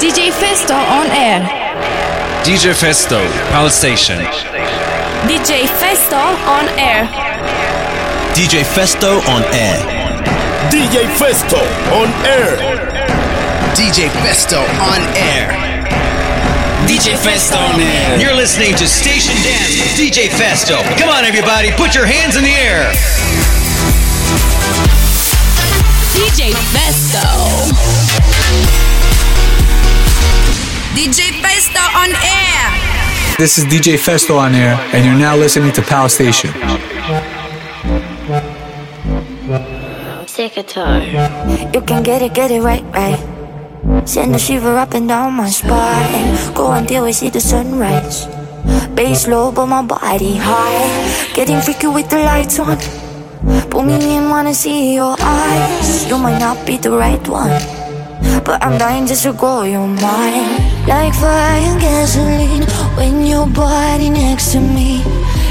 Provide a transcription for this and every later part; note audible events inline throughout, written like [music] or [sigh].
DJ Festo on air. DJ Festo, Pal Station. DJ Festo on air. DJ Festo on air. DJ Festo on air. DJ Festo on air. DJ Festo on air. You're listening to Station Dance with DJ Festo. Come on, everybody, put your hands in the air. DJ Festo. On air. This is DJ Festo on air, and you're now listening to Pal Station. Sick You can get it, get it right, right. Send a shiver up and down my spine. Go until we see the sunrise. Bass low, but my body high. Getting freaky with the lights on. Pull me in, wanna see your eyes. You might not be the right one, but I'm dying just to grow your mind. Like fire and gasoline when your body next to me.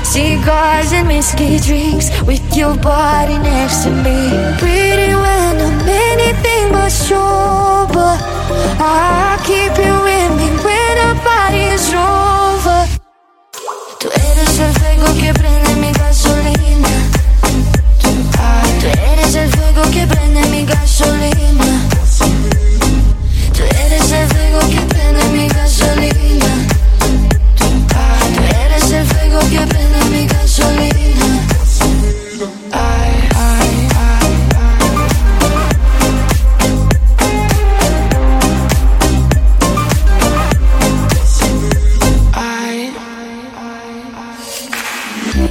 Cigars and whiskey drinks with your body next to me. Pretty when I'm anything but sober. I keep you with me when our body is over. Tú eres el fuego que prende mi gasolina. Tú eres el fuego que prende mi gasolina. Gasolina.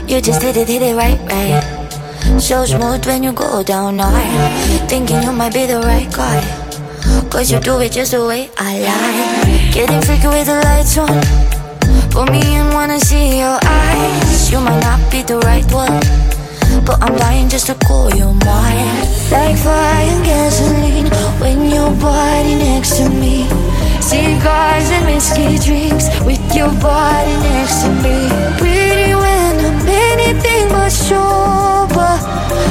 You just did it, hit it right, right. So smooth when you go down hard. Thinking you might be the right guy. Cause you do it just the way I like. Getting freaky with the lights on. Put me in, wanna see your eyes. You might not be the right one. But I'm dying just to call you mine. Like fire and gasoline when your body next to me. Cigars and whiskey drinks with your body next to me. Pretty when I'm anything but sober.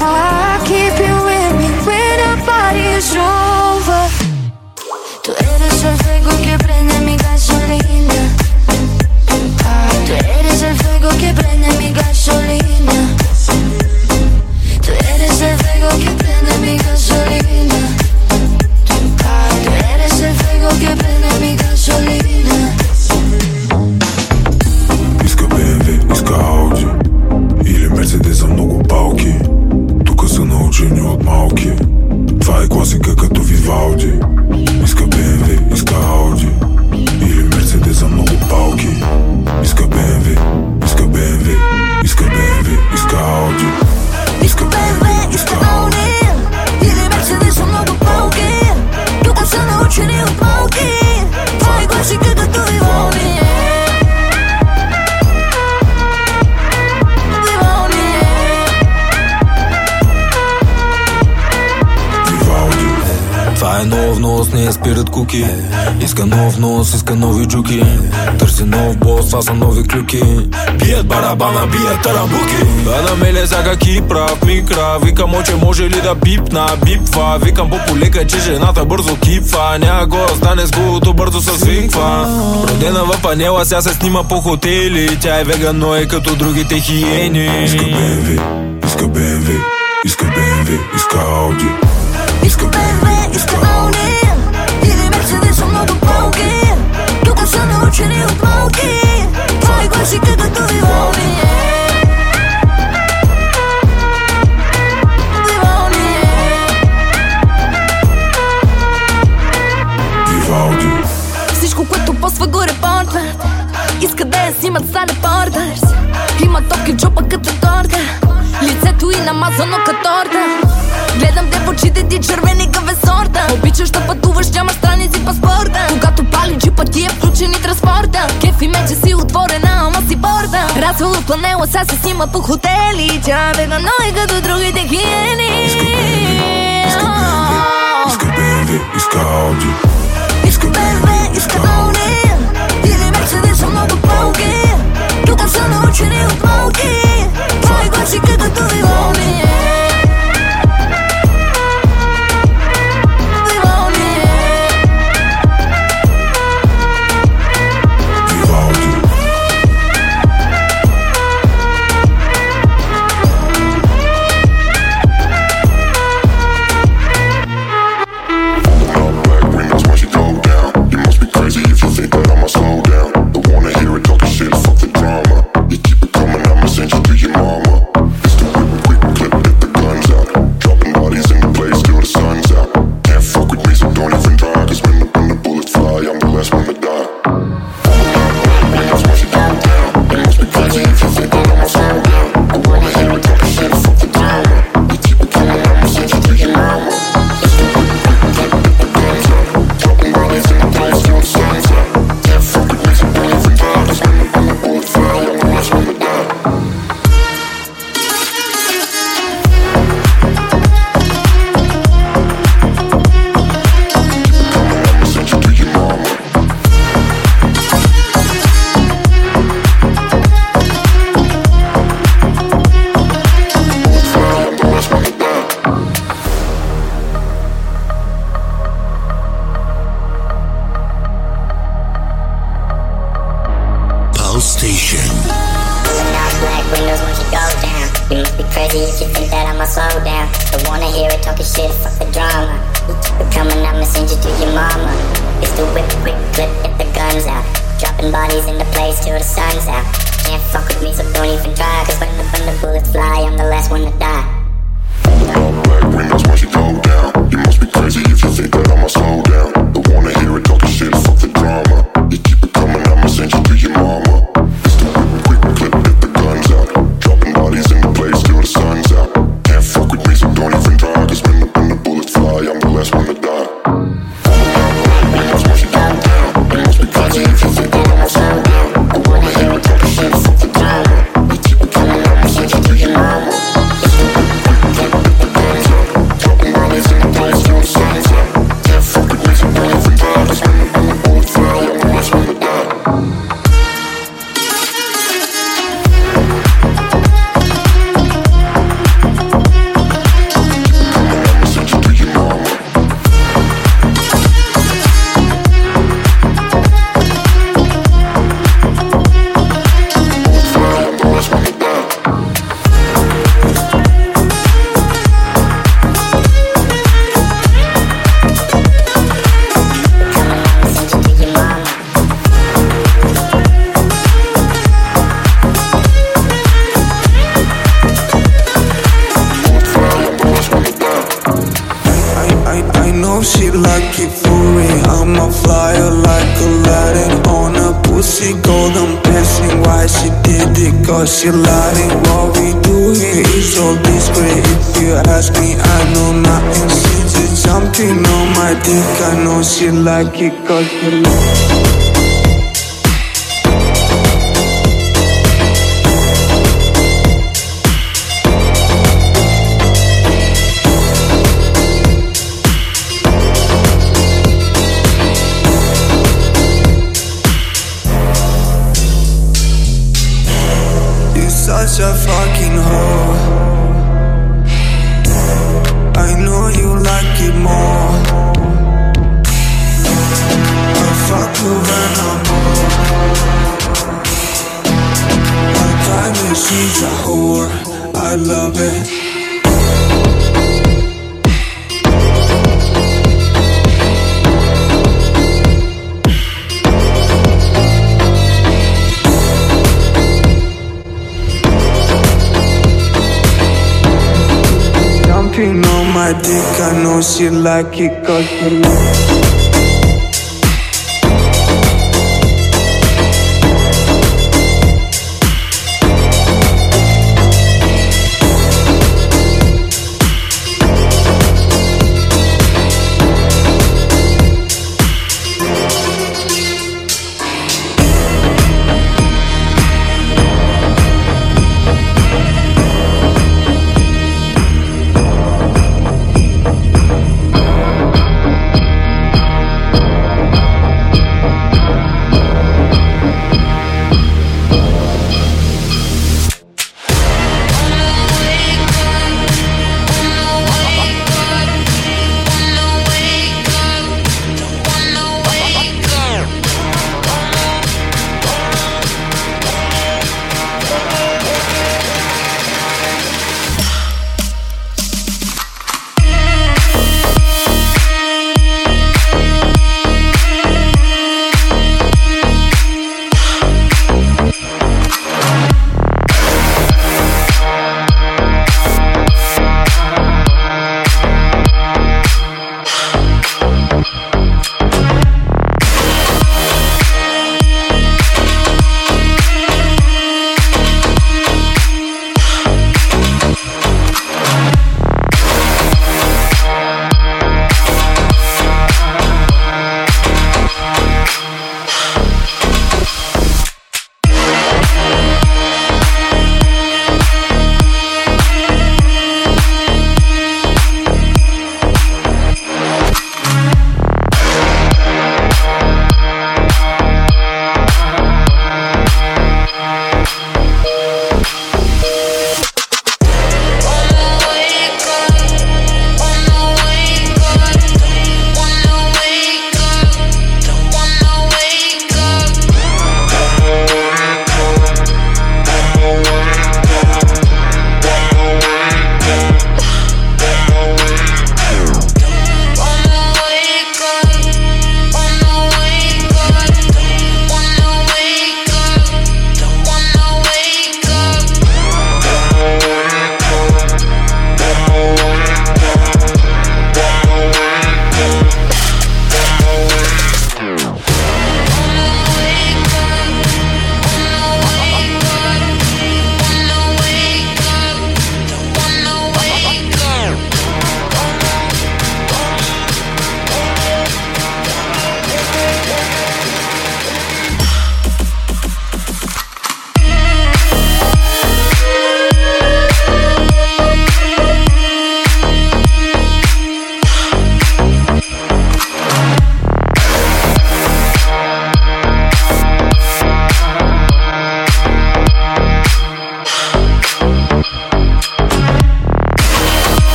I keep you with me when our body is. Нос, не е спират куки. Иска нов нос, иска нови джуки. Търси нов бос, това са нови клюки. Бият барабана, бият тарамбуки Да намеля всякакви прав микра Викам, оче може ли да пипна, бипва. Викам по-полека, че жената бързо кипва. Няма го да стане с гулото, бързо се свиква Родена в панела, сега се снима по хотели. Тя е веган, но е като другите хиени. Иска BMW, иска BMW Иска BMW, иска Audi Иска BMW, много палки Тук са от малки Вивалди Вивалди Всичко, което посва го репортват Иска да я снимат за репортърс Има токи в джоба като торта. Лицето и намазано като торта Гледам те в очите ти червени каве сорта. Обичаш да пътуваш, няма страници паспорта. Когато пали джипа ти е включен и транспорта. Кефи ме, че си отворена, ама си порта Расвала планела, сега се снима по хотели. Тя е бедна, но е като другите хиени Иска BMW, иска BMW, иска Audi Или Мерцедеса много палки Тук са научени от малки Това е класика като Вивалди Вивалди like it cause she like like it cause she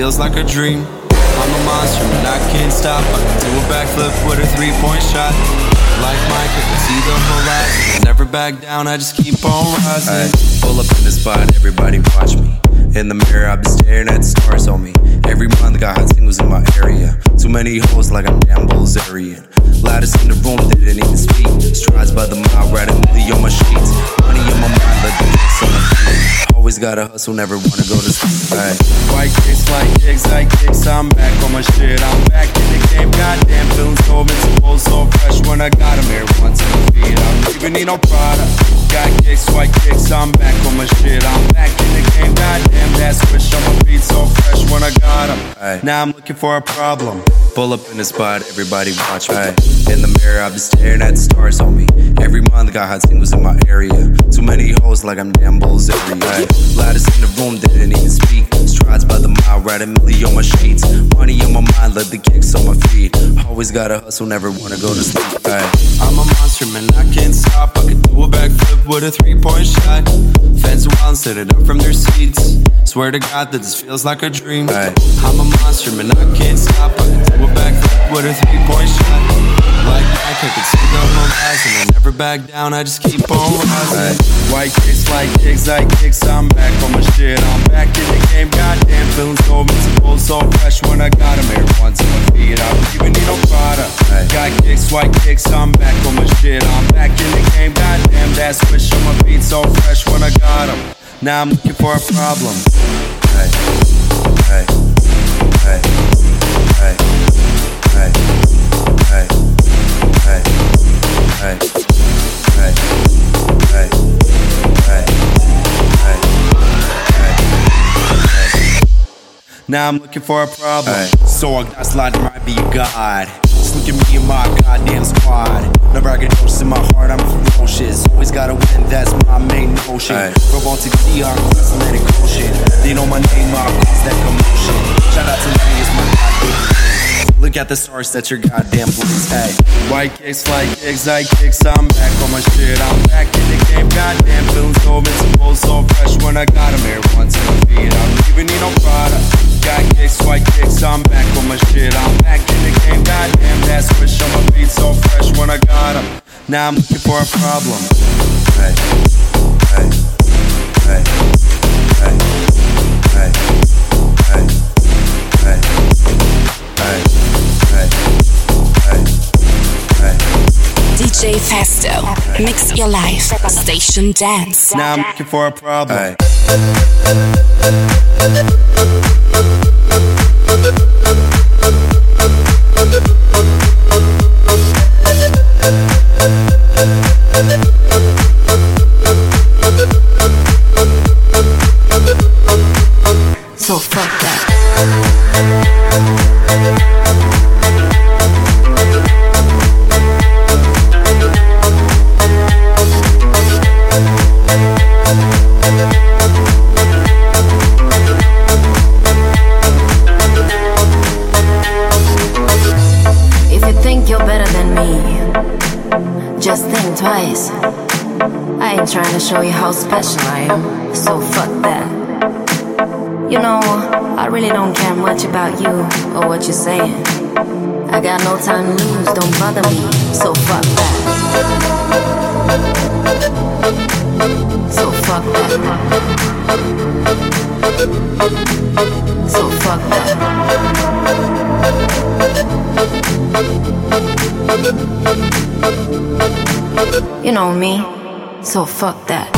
feels like a dream. I'm a monster and I can't stop. I can do a backflip with a three point shot. Like Mike, I can see the horizon. Never back down, I just keep on rising. pull up in the spot, everybody watch me. In the mirror, I've been staring at the stars on me. Every month, got hot singles in my area. Too many hoes like I'm damn Bulgarian. Loudest in the room, they didn't even speak. Strides by the mile, milli on my sheets. Money on my mind, let the kicks on my feet. Always gotta hustle, never wanna go to sleep. Ay. White kicks like kicks, like kicks. I'm back on my shit. I'm back in the game. Goddamn, feeling so invincible, so fresh when I got 'em here once in the feet. I don't even need no product. Got kicks, white kicks. I'm back on my shit. I'm back in the game. Goddamn, that switch on my feet, so fresh when I got 'em. Ay. Now I'm looking for a problem. Pull up in the spot, everybody watch me. In the mirror, I've been staring at the stars on me. Every month, got hot singles in my area. Too many hoes like I'm damn Bulgarian. Ay. Loudest in the room, didn't even speak. Strides by the mile, riding milli on my sheets. Money on my mind, let the kicks on my feet. Always gotta hustle, never wanna go to sleep. Ay. I'm a monster, man, I can't stop. I can do a backflip with a three point shot. Fans wild and it up from their seats. Swear to God that this feels like a dream. Ay. I'm a monster, man, I can't stop. I can do a backflip with a three point shot. Like Mike, I can see the horizon. I never back down, I just keep on rising. White kicks like kicks, like kicks. I'm back on my shit. I'm back in the game. Goddamn, feeling so invincible, so fresh when I got 'em here once in my feet. I don't even need no product. Got kicks, white kicks. I'm back on my shit. I'm back in the game. Goddamn, that switch on my feet, so fresh when I got 'em. Now I'm looking for a problem. Ay. Ay. Ay. Ay. Ay. Ay. Ay. Ay. Now I'm looking for a problem. Ay. So I got sliding might be a god. Just look at me and my goddamn squad. Never I get in my heart, I'm ferocious. Always gotta win, that's my main notion. Ay. Bro, on to the on quest, let it go shit. They know my name, I'll cause that commotion. Shout out to me, it's my goddamn Look at the stars, that's your goddamn place. Hey, white kicks like kicks, I kicks. I'm back on my shit. I'm back in the game. Goddamn, feeling so invincible, so fresh when I got 'em here once in the feet. I don't even need no product. Got kicks, white kicks. I'm back on my shit. I'm back in the game. Goddamn, that switch on my feet, so fresh when I got 'em. Now I'm looking for a problem. Ay. DJ Festo, mix your life, station dance. Now I'm looking for a problem. Show you how special I am, so fuck that. You know, I really don't care much about you or what you're saying. I got no time to lose, don't bother me, so fuck that. So fuck that. So fuck that. You know me, so fuck that.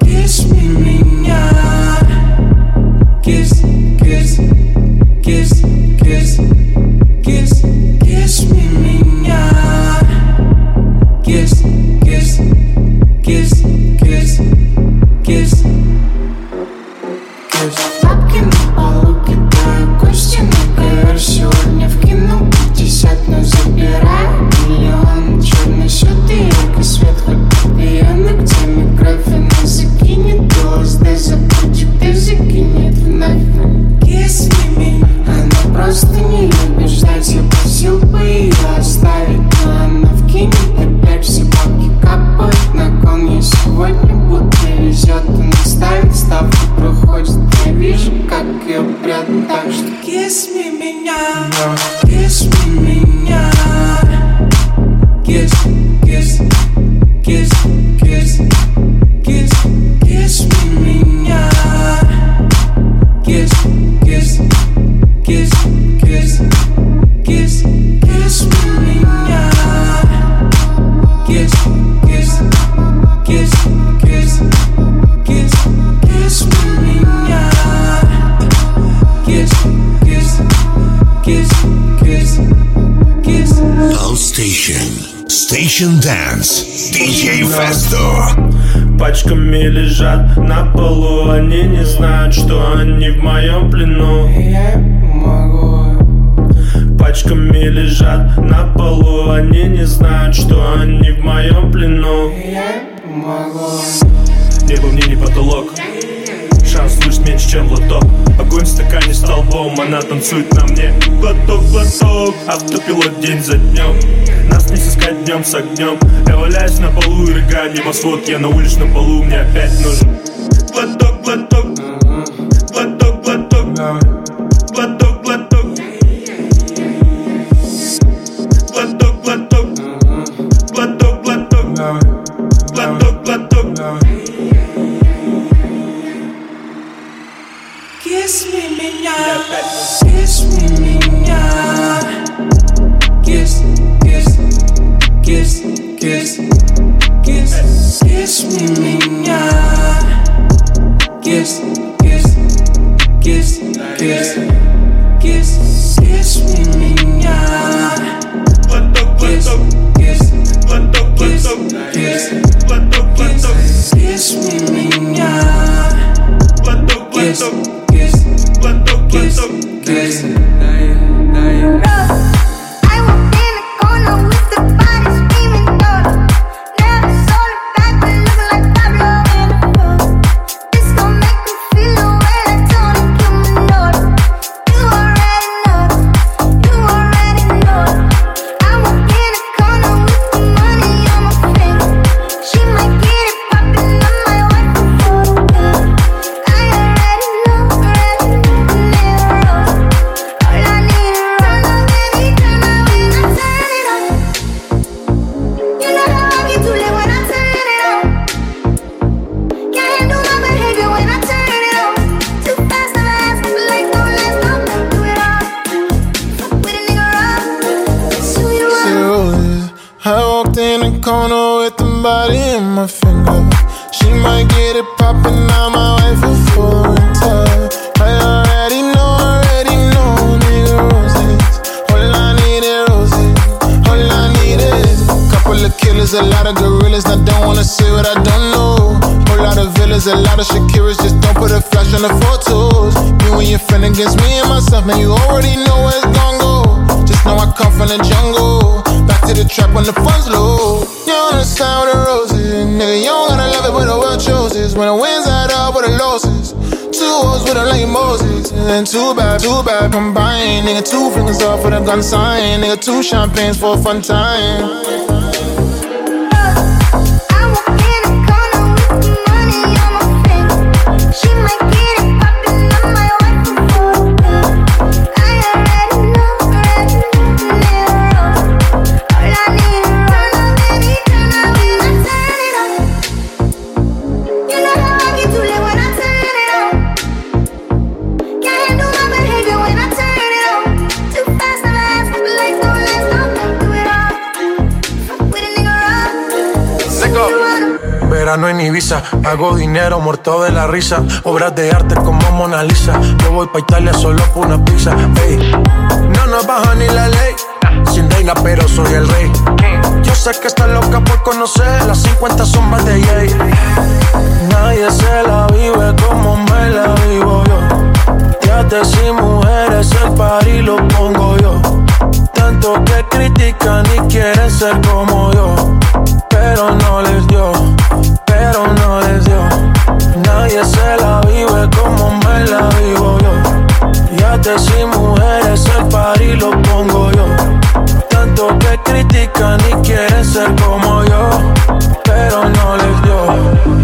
Kiss me, Minya. Kiss, kiss, kiss, kiss. Она просто не любит ждать Я просил бы ее оставить. Но она вкинет опять все бабки капают на кон. Я сегодня будто везет Она Dance. DJ Festo. Пачками лежат на полу Они не знают, что они в моем плену. Пачками лежат на полу Они не знают, что они в моем плену. Небо мне не потолок Шанс выше меньше, чем лоток. Огонь в стакане столбом, она танцует на мне. Глоток, глоток, автопилот день за днем. Нас не сыскать днем с огнем. Я валяюсь на полу и рыгаю небосвод Я на уличном полу, мне опять нужен. Глоток, глоток, corner with the body in my finger. She might get it popping now my wife is in winter. I already know, already know, nigga, roses. All I need is roses. All I need is a couple of killers, a lot of gorillas. I don't wanna say what I don't know. Whole lot of villas, a lot of Shakiras. Just don't put a flash on the photos. You and your friend against me and myself, man. You already know where it's gonna go. Just know I come from the jungle. To the trap when the funds low. You on the side with the roses, nigga. You don't gotta love it when the world chooses. When the wins add up with the losses. Two O's with a like Moses. And two bad, two bad combined. Nigga, two fingers off with a gun sign. Nigga, two champagnes for a fun time. No hay ni visa. Hago dinero muerto de la risa. Obras de arte como Mona Lisa. Yo voy pa' Italia solo por una pizza. No nos baja ni la ley. Sin reina, pero soy el rey. Yo sé que está loca por conocer las 50 sombras de Jay. Nadie se la vive como me la vivo yo. te sin mujeres, el par y lo pongo yo. Tanto que critican y quieren ser como yo. Pero no les dio Nadie se la vive como me la vivo yo. Ya te sin mujeres el par y lo pongo yo. Tanto que critican y quieren ser como yo, pero no les dio.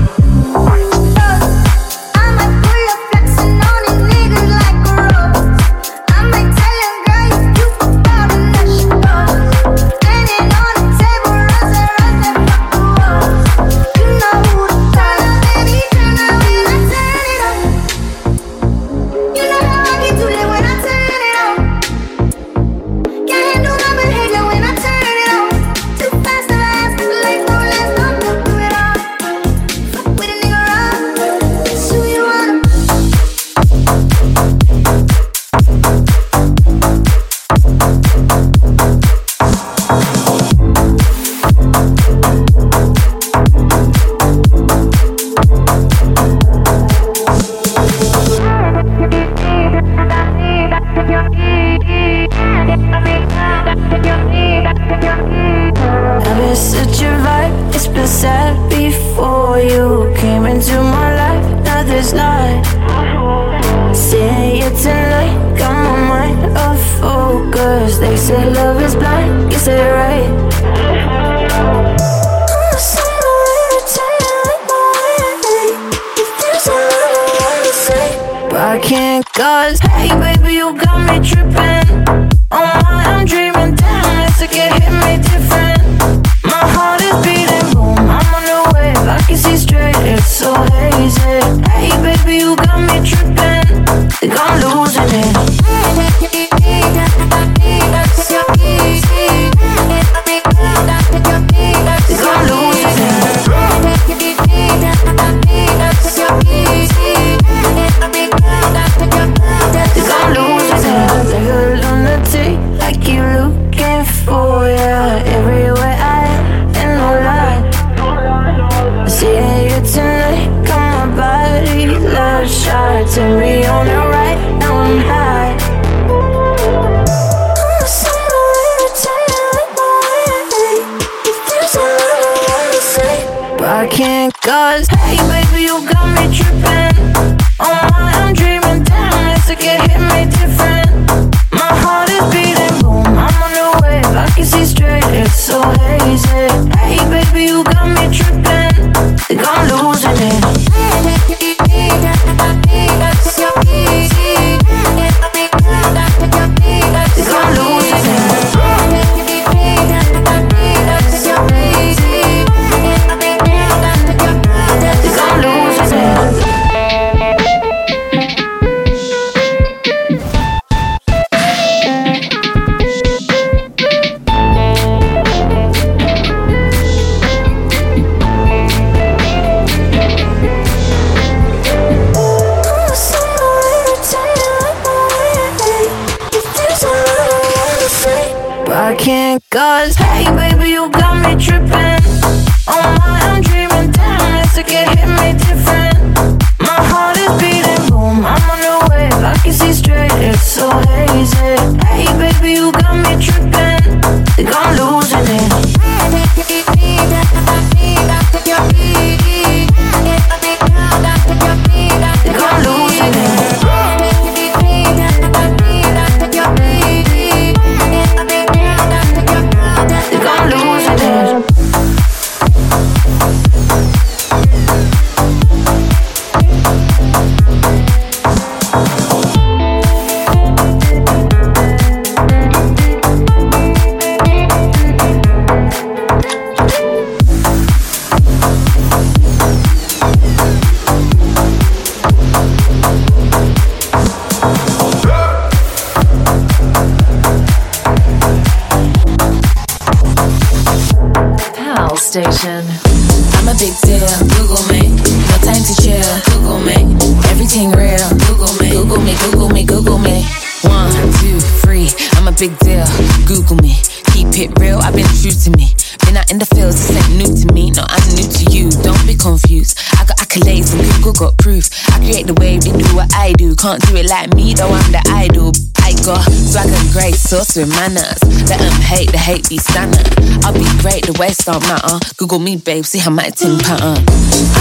Can't do it like me though. I'm the idol. I got swag and grace, sauce with manners. Let them hate, the hate be standard. I'll be great, the waist don't matter. Google me, babe, see how my ting pattern.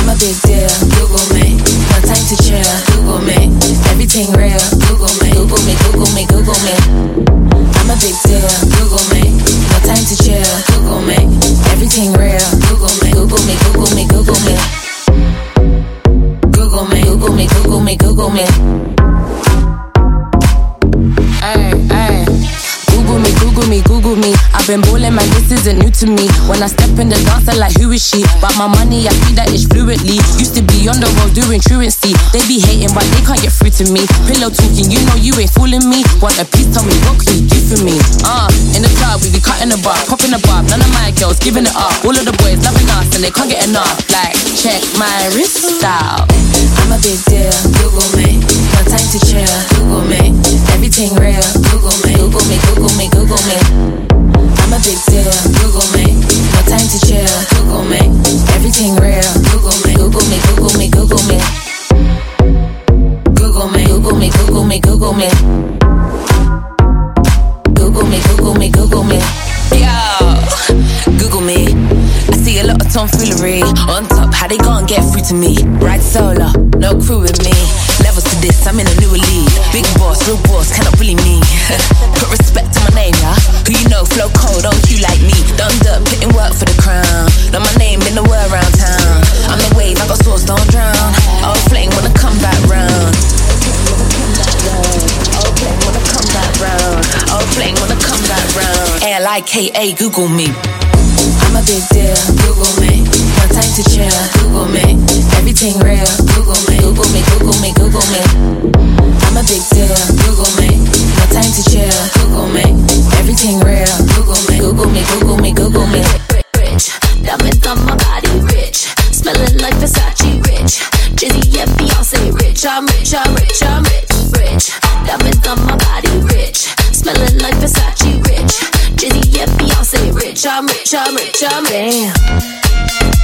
I'm a big deal, Google me. No time to chill, Google me. Everything real, Google me. Google me, Google me, Google me. I'm a big deal, Google me. No time to chill, Google me. Everything real, Google me. Google me, Google me, Google me. Google me, me, Google me, Google me. Ay, ay. Google me, Google me, Google me. I've been balling, man, this isn't new to me. When I step in the dance, I'm like, who is she? But my money, I see that it's fluently. Used to be on the road doing truancy. They be hating, but they can't get through to me. Pillow talking, you know you ain't fooling me. Want a piece, tell me, what can you do for me? Uh, in the club, we be cutting the bar, popping the bar. None of my girls giving it up. All of the boys loving us, and they can't get enough. Like, check my wrist style. I'm a big deal, Google me. No time to chill, Google me. Everything real, Google me. Google me, Google me, Google me. I'm a big deal, Google me. No time to chill, Google me. Everything real, Google me. Google me, Google me, Google me. Google me, Google me, Google me, Google me. Google me, Google me, Google me. Google me. I see a lot of tomfoolery on top. How they gonna get through to me? Ride solo, no crew with me. Levels to this, I'm in a new league. Big boss, real boss, cannot bully me. [laughs] Put respect to my name, yeah. Who you know, flow cold, don't you like me? Done dirt, putting work for the crown. Know my name in the word around town. I'm the wave, I got swords, don't drown. Old flame wanna come back round. Old flame wanna come back round. Old flame wanna come back round. L-I-K-A, Google me. I'm a big deal, Google me. No time to chill, Google me. Everything real, Google me. Google me, Google me, Google me. I'm a big deal, Google me. No time to chill, Google me. Everything real, Google me. Google me, Google me, Google me. rich. Diamonds on my body, rich. Smelling like Versace, rich. Jizzy, yeah, Beyonce, rich. I'm rich, I'm rich, I'm rich, rich. Diamonds on my body, rich. Smelling like Versace, rich. Jizzy, yeah, Beyonce, rich. I'm rich, I'm rich, I'm rich. Damn.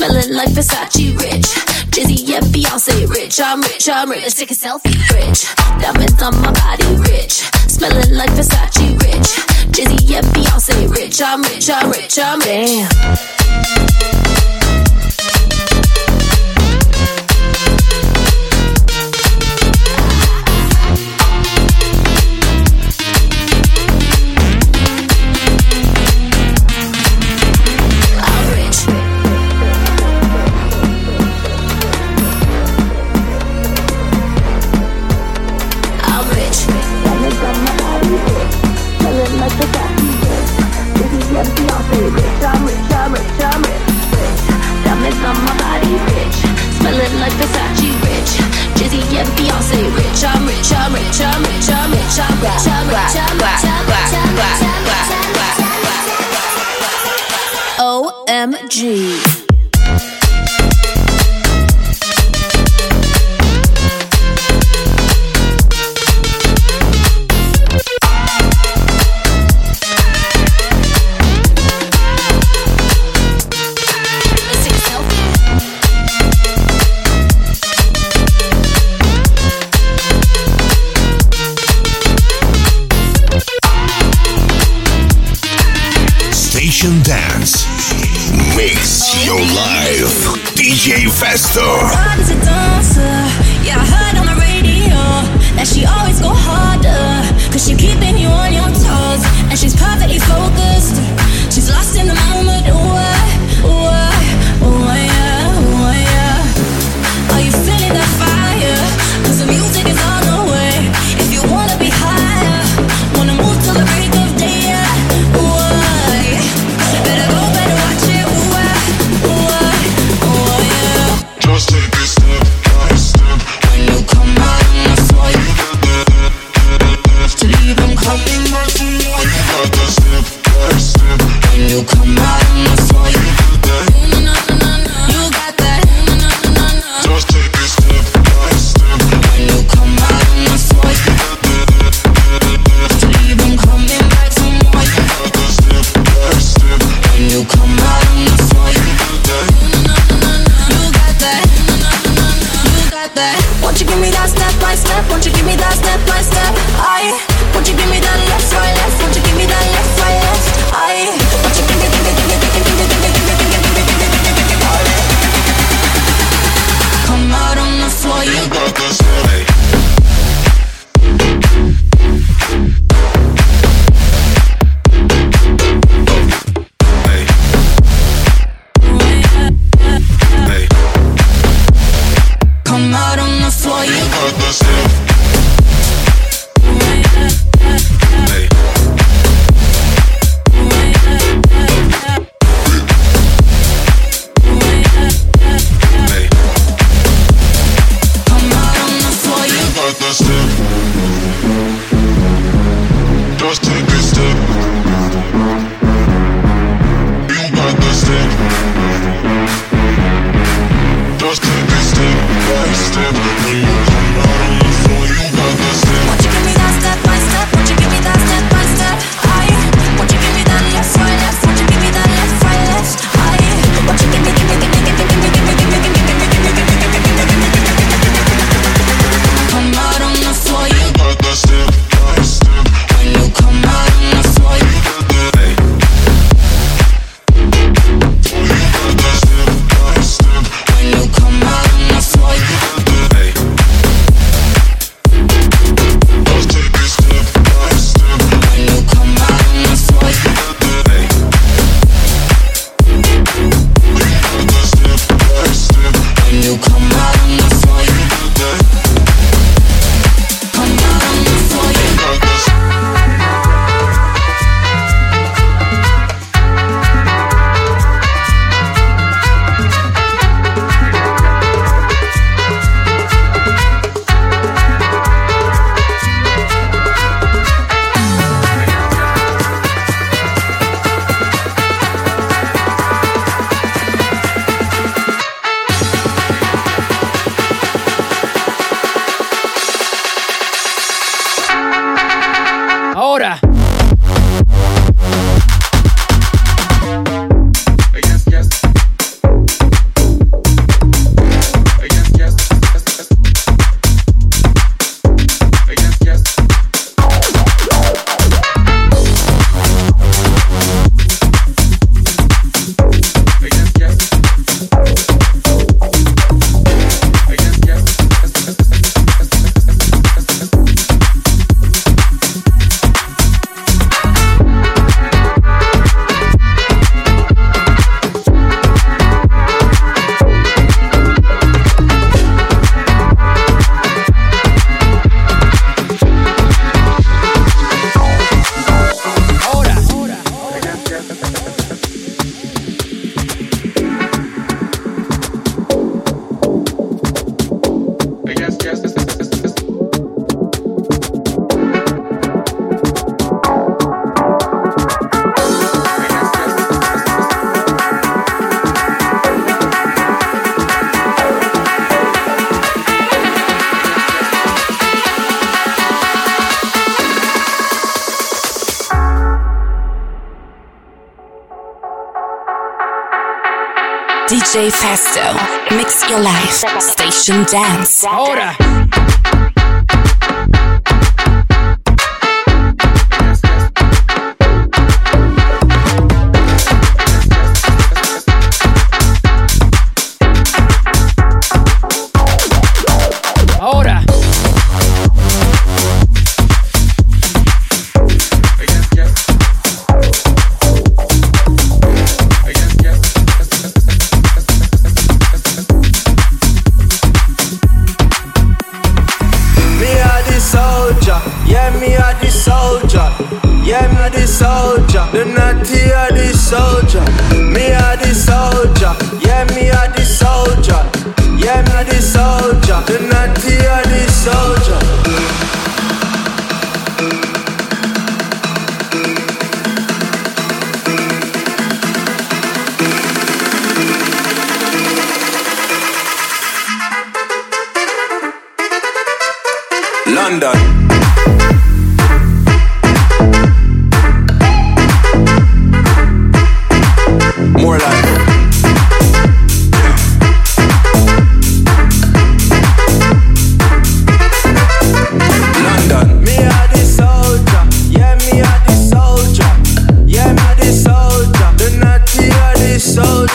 Smelling like Versace, rich. Jizzy, yeah, Beyonce, rich. I'm rich, I'm rich. Let's take a selfie, rich. Diamonds on my body, rich. Smelling like Versace, rich. Jizzy, yeah, Beyonce, rich. I'm rich, I'm rich, I'm rich. Damn. DJ Festo. Mix your life. Station Dance. Ahora.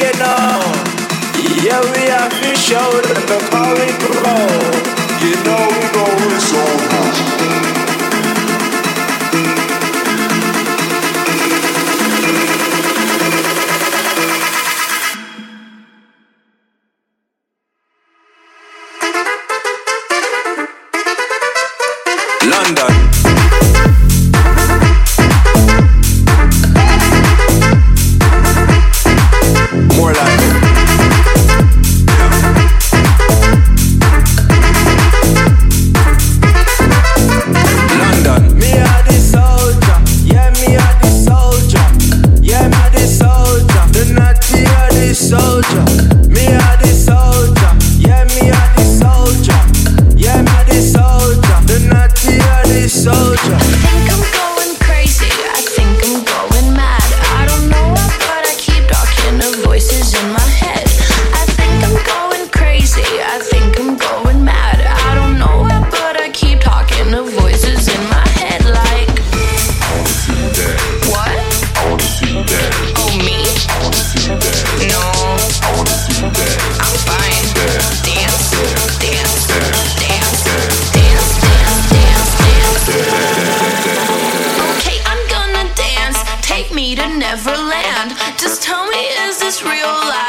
you know. Yeah, we have to show the power. You know we go so high. real life.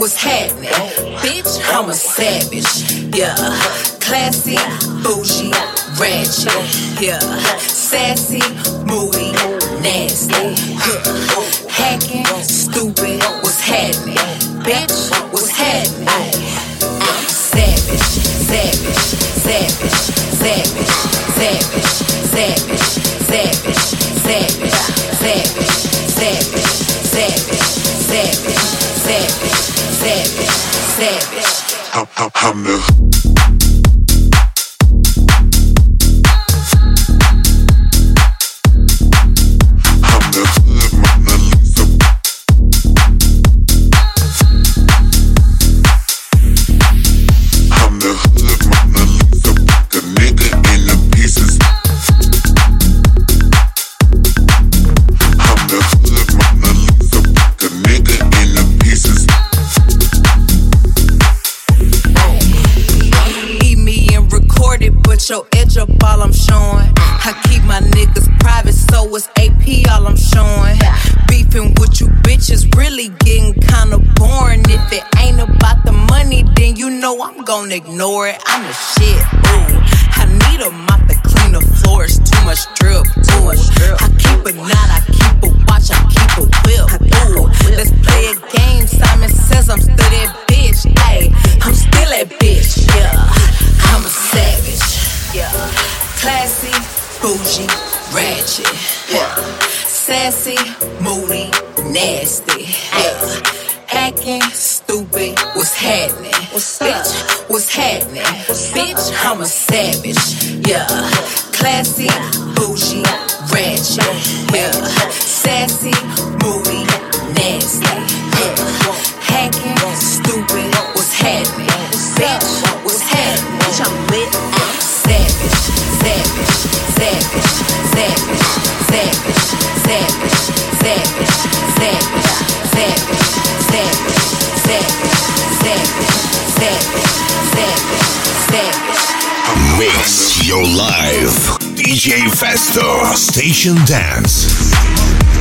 what's happening? Bitch, I'm a savage. Yeah, classy, bougie, ratchet. Yeah, sassy, moody, nasty. Yeah. Hacking, stupid, what's happening? Bitch, what's happening? I'm savage, savage, savage, savage, savage, savage, savage. Savage. I'm, I'm, I'm the up all I'm showing. I keep my niggas private, so it's AP all I'm showing. Beefing with you bitches really getting kinda boring. If it ain't about the money, then you know I'm gonna ignore it. I'm the shit, ooh. I need a mop to clean the floors, too much drip, ooh. I keep a knot, I keep a watch, I keep a whip, ooh. Let's play a game, Simon says I'm still that bitch, ayy. I'm still that bitch, yeah. I'm a savage, yeah. Classy, bougie, ratchet, yeah. Sassy, moody, nasty, yeah. Acting stupid, what's happening? What's Bitch, what's happening? Bitch, I'm a savage, yeah. Classy, bougie, ratchet, yeah. Festo. Station Dance.